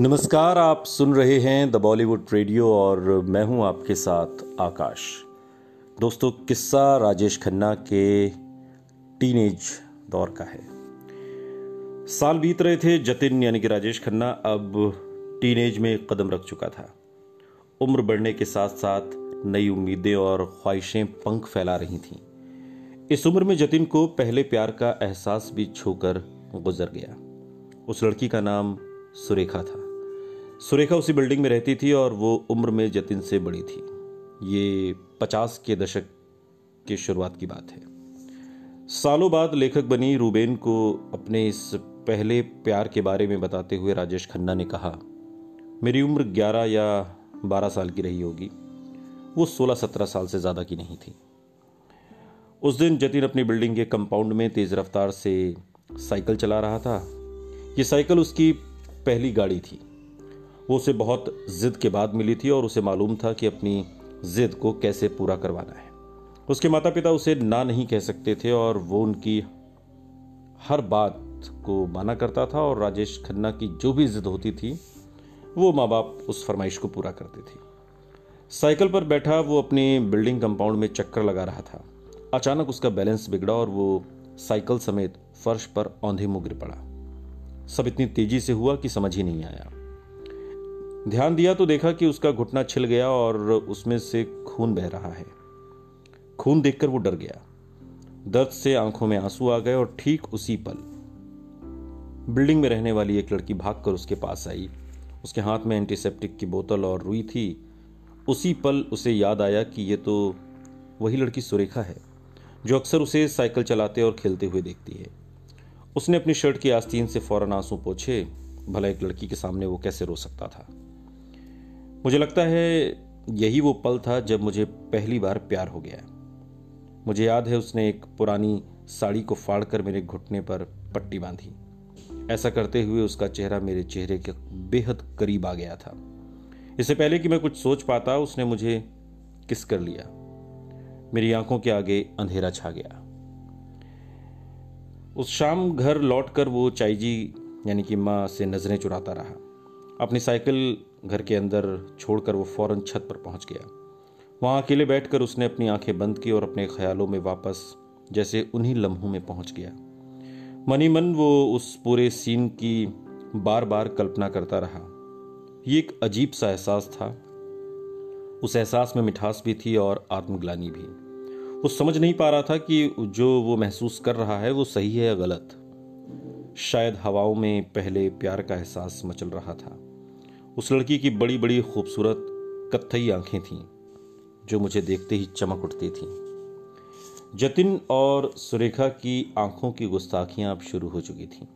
नमस्कार, आप सुन रहे हैं द बॉलीवुड रेडियो और मैं हूँ आपके साथ आकाश। दोस्तों, किस्सा राजेश खन्ना के टीनेज दौर का है। साल बीत रहे थे जतिन, यानी कि राजेश खन्ना, अब टीनेज में कदम रख चुका था। उम्र बढ़ने के साथ साथ नई उम्मीदें और ख्वाहिशें पंख फैला रही थीं। इस उम्र में जतिन को पहले प्यार का एहसास भी छूकर गुजर गया। उस लड़की का नाम सुरेखा था। सुरेखा उसी बिल्डिंग में रहती थी और वो उम्र में जतिन से बड़ी थी। ये पचास के दशक की शुरुआत की बात है। सालों बाद लेखक बनी रूबेन को अपने इस पहले प्यार के बारे में बताते हुए राजेश खन्ना ने कहा, मेरी उम्र ग्यारह या बारह साल की रही होगी। वो सोलह सत्रह साल से ज़्यादा की नहीं थी। उस दिन जतिन अपनी बिल्डिंग के कंपाउंड में तेज़ रफ्तार से साइकिल चला रहा था। ये साइकिल उसकी पहली गाड़ी थी। वो उसे बहुत जिद के बाद मिली थी और उसे मालूम था कि अपनी जिद को कैसे पूरा करवाना है। उसके माता पिता उसे ना नहीं कह सकते थे और वो उनकी हर बात को माना करता था और राजेश खन्ना की जो भी जिद होती थी, वो माँ बाप उस फरमाइश को पूरा करते थे। साइकिल पर बैठा वो अपनी बिल्डिंग कंपाउंड में चक्कर लगा रहा था। अचानक उसका बैलेंस बिगड़ा और वो साइकिल समेत फर्श पर औंधे मुँह गिर पड़ा। सब इतनी तेज़ी से हुआ कि समझ ही नहीं आया। ध्यान दिया तो देखा कि उसका घुटना छिल गया और उसमें से खून बह रहा है। खून देखकर वो डर गया। दर्द से आँखों में आँसू आ गए और ठीक उसी पल। बिल्डिंग में रहने वाली एक लड़की भागकर उसके पास आई। उसके हाथ में एंटीसेप्टिक की बोतल और रुई थी। उसी पल उसे याद आया कि ये तो वही लड़की सुरेखा है, जो अक्सर उसे साइकिल चलाते और खेलते हुए देखती है। उसने अपनी शर्ट की आस्तीन से फ़ौरन आँसू पोछे। भला एक लड़की के सामने वो कैसे रो सकता था? मुझे लगता है यही वो पल था जब मुझे पहली बार प्यार हो गया मुझे याद है उसने एक पुरानी साड़ी को फाड़कर मेरे घुटने पर पट्टी बांधी। ऐसा करते हुए उसका चेहरा मेरे चेहरे के बेहद करीब आ गया था। इससे पहले कि मैं कुछ सोच पाता, उसने मुझे किस कर लिया? मेरी आँखों के आगे अंधेरा छा गया। उस शाम घर लौटकर वो चाईजी यानी कि माँ से नज़रें चुराता रहा। अपनी साइकिल घर के अंदर छोड़कर वो फ़ौरन छत पर पहुँच गया। वहाँ अकेले बैठकर उसने अपनी आँखें बंद की और अपने ख्यालों में वापस, जैसे उन्हीं लम्हों में पहुँच गया। मनी मन वो उस पूरे सीन की बार बार कल्पना करता रहा। ये एक अजीब सा एहसास था। उस एहसास में मिठास भी थी और आत्मग्लानी भी। वो समझ नहीं पा रहा था कि जो वो महसूस कर रहा है वो सही है या गलत। शायद हवाओं में पहले प्यार का एहसास मचल रहा था। उस लड़की की बड़ी बड़ी खूबसूरत कत्थई आँखें थीं, जो मुझे देखते ही चमक उठती थीं। जतिन और सुरेखा की आँखों की गुस्ताखियाँ अब शुरू हो चुकी थीं।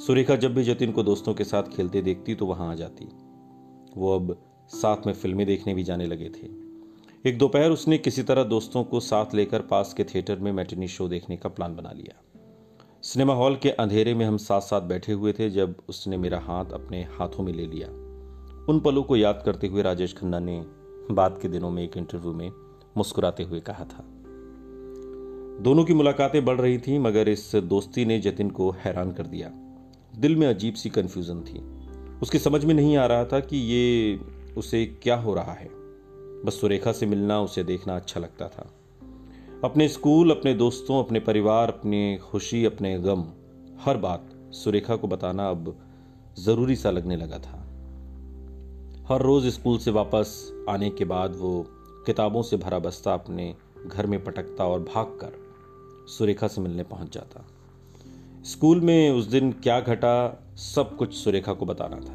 सुरेखा जब भी जतिन को दोस्तों के साथ खेलते देखती तो वहाँ आ जाती। वो अब साथ में फ़िल्में देखने भी जाने लगे थे। एक दोपहर उसने किसी तरह दोस्तों को साथ लेकर पास के थिएटर में मैटिनी शो देखने का प्लान बना लिया। सिनेमा हॉल के अंधेरे में हम साथ साथ बैठे हुए थे जब उसने मेरा हाथ अपने हाथों में ले लिया। उन पलों को याद करते हुए राजेश खन्ना ने बाद के दिनों में एक इंटरव्यू में मुस्कुराते हुए कहा था। दोनों की मुलाकातें बढ़ रही थी, मगर इस दोस्ती ने जतिन को हैरान कर दिया। दिल में अजीब सी कंफ्यूजन थी। उसकी समझ में नहीं आ रहा था कि ये, उसे क्या हो रहा है। बस सुरेखा से मिलना, उसे देखना अच्छा लगता था। अपने स्कूल, अपने दोस्तों, अपने परिवार, अपनी खुशी, अपने गम, हर बात सुरेखा को बताना अब ज़रूरी सा लगने लगा था। हर रोज स्कूल से वापस आने के बाद वो किताबों से भरा बस्ता अपने घर में पटकता और भागकर सुरेखा से मिलने पहुँच जाता। स्कूल में उस दिन क्या घटा, सब कुछ सुरेखा को बताना था।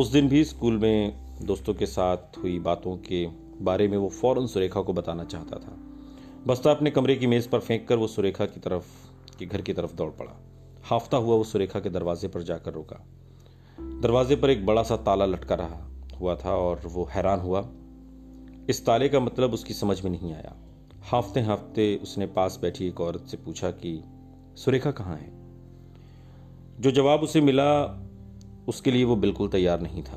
उस दिन भी स्कूल में दोस्तों के साथ हुई बातों के बारे में वो फ़ौरन सुरेखा को बताना चाहता था। बस्ता अपने कमरे की मेज पर फेंक कर वो सुरेखा की तरफ़, के घर की तरफ़ दौड़ पड़ा। हाफता हुआ वो सुरेखा के दरवाजे पर जाकर रुका। दरवाजे पर एक बड़ा सा ताला लटका रहा हुआ था और वो हैरान हुआ। इस ताले का मतलब उसकी समझ में नहीं आया। हाफते हाफते उसने पास बैठी एक औरत से पूछा कि, सुरेखा कहाँ है? जो जवाब उसे मिला, उसके लिए वो बिल्कुल तैयार नहीं था।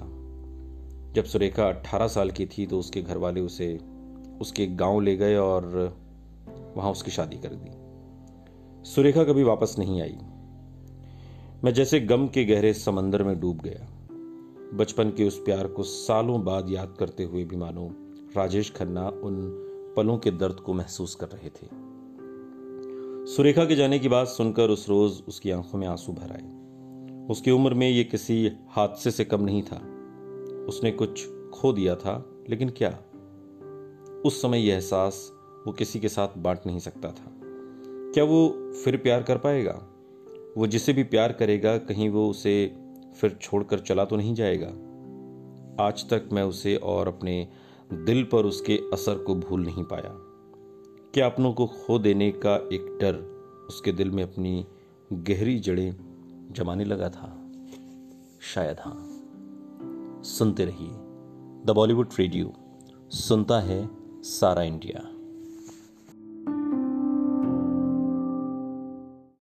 जब सुरेखा अट्ठारह साल की थी तो उसके घर वाले उसे उसके गाँव ले गए और वहाँ उसकी शादी कर दी। सुरेखा कभी वापस नहीं आई। मैं जैसे गम के गहरे समंदर में डूब गया। बचपन के उस प्यार को सालों बाद याद करते हुए भी मानो राजेश खन्ना उन पलों के दर्द को महसूस कर रहे थे। सुरेखा के जाने की बात सुनकर उस रोज उसकी आँखों में आँसू भर आए। उसकी उम्र में ये किसी हादसे से कम नहीं था। उसने कुछ खो दिया था, लेकिन क्या? उस समय यह एहसास वो किसी के साथ बांट नहीं सकता था। क्या वो फिर प्यार कर पाएगा? वो जिसे भी प्यार करेगा, कहीं वो उसे फिर छोड़कर चला तो नहीं जाएगा। आज तक मैं उसे और अपने दिल पर उसके असर को भूल नहीं पाया। क्या अपनों को खो देने का एक डर उसके दिल में अपनी गहरी जड़ें जमाने लगा था? शायद हाँ। सुनते रहिए द बॉलीवुड रेडियो सुनता है सारा इंडिया।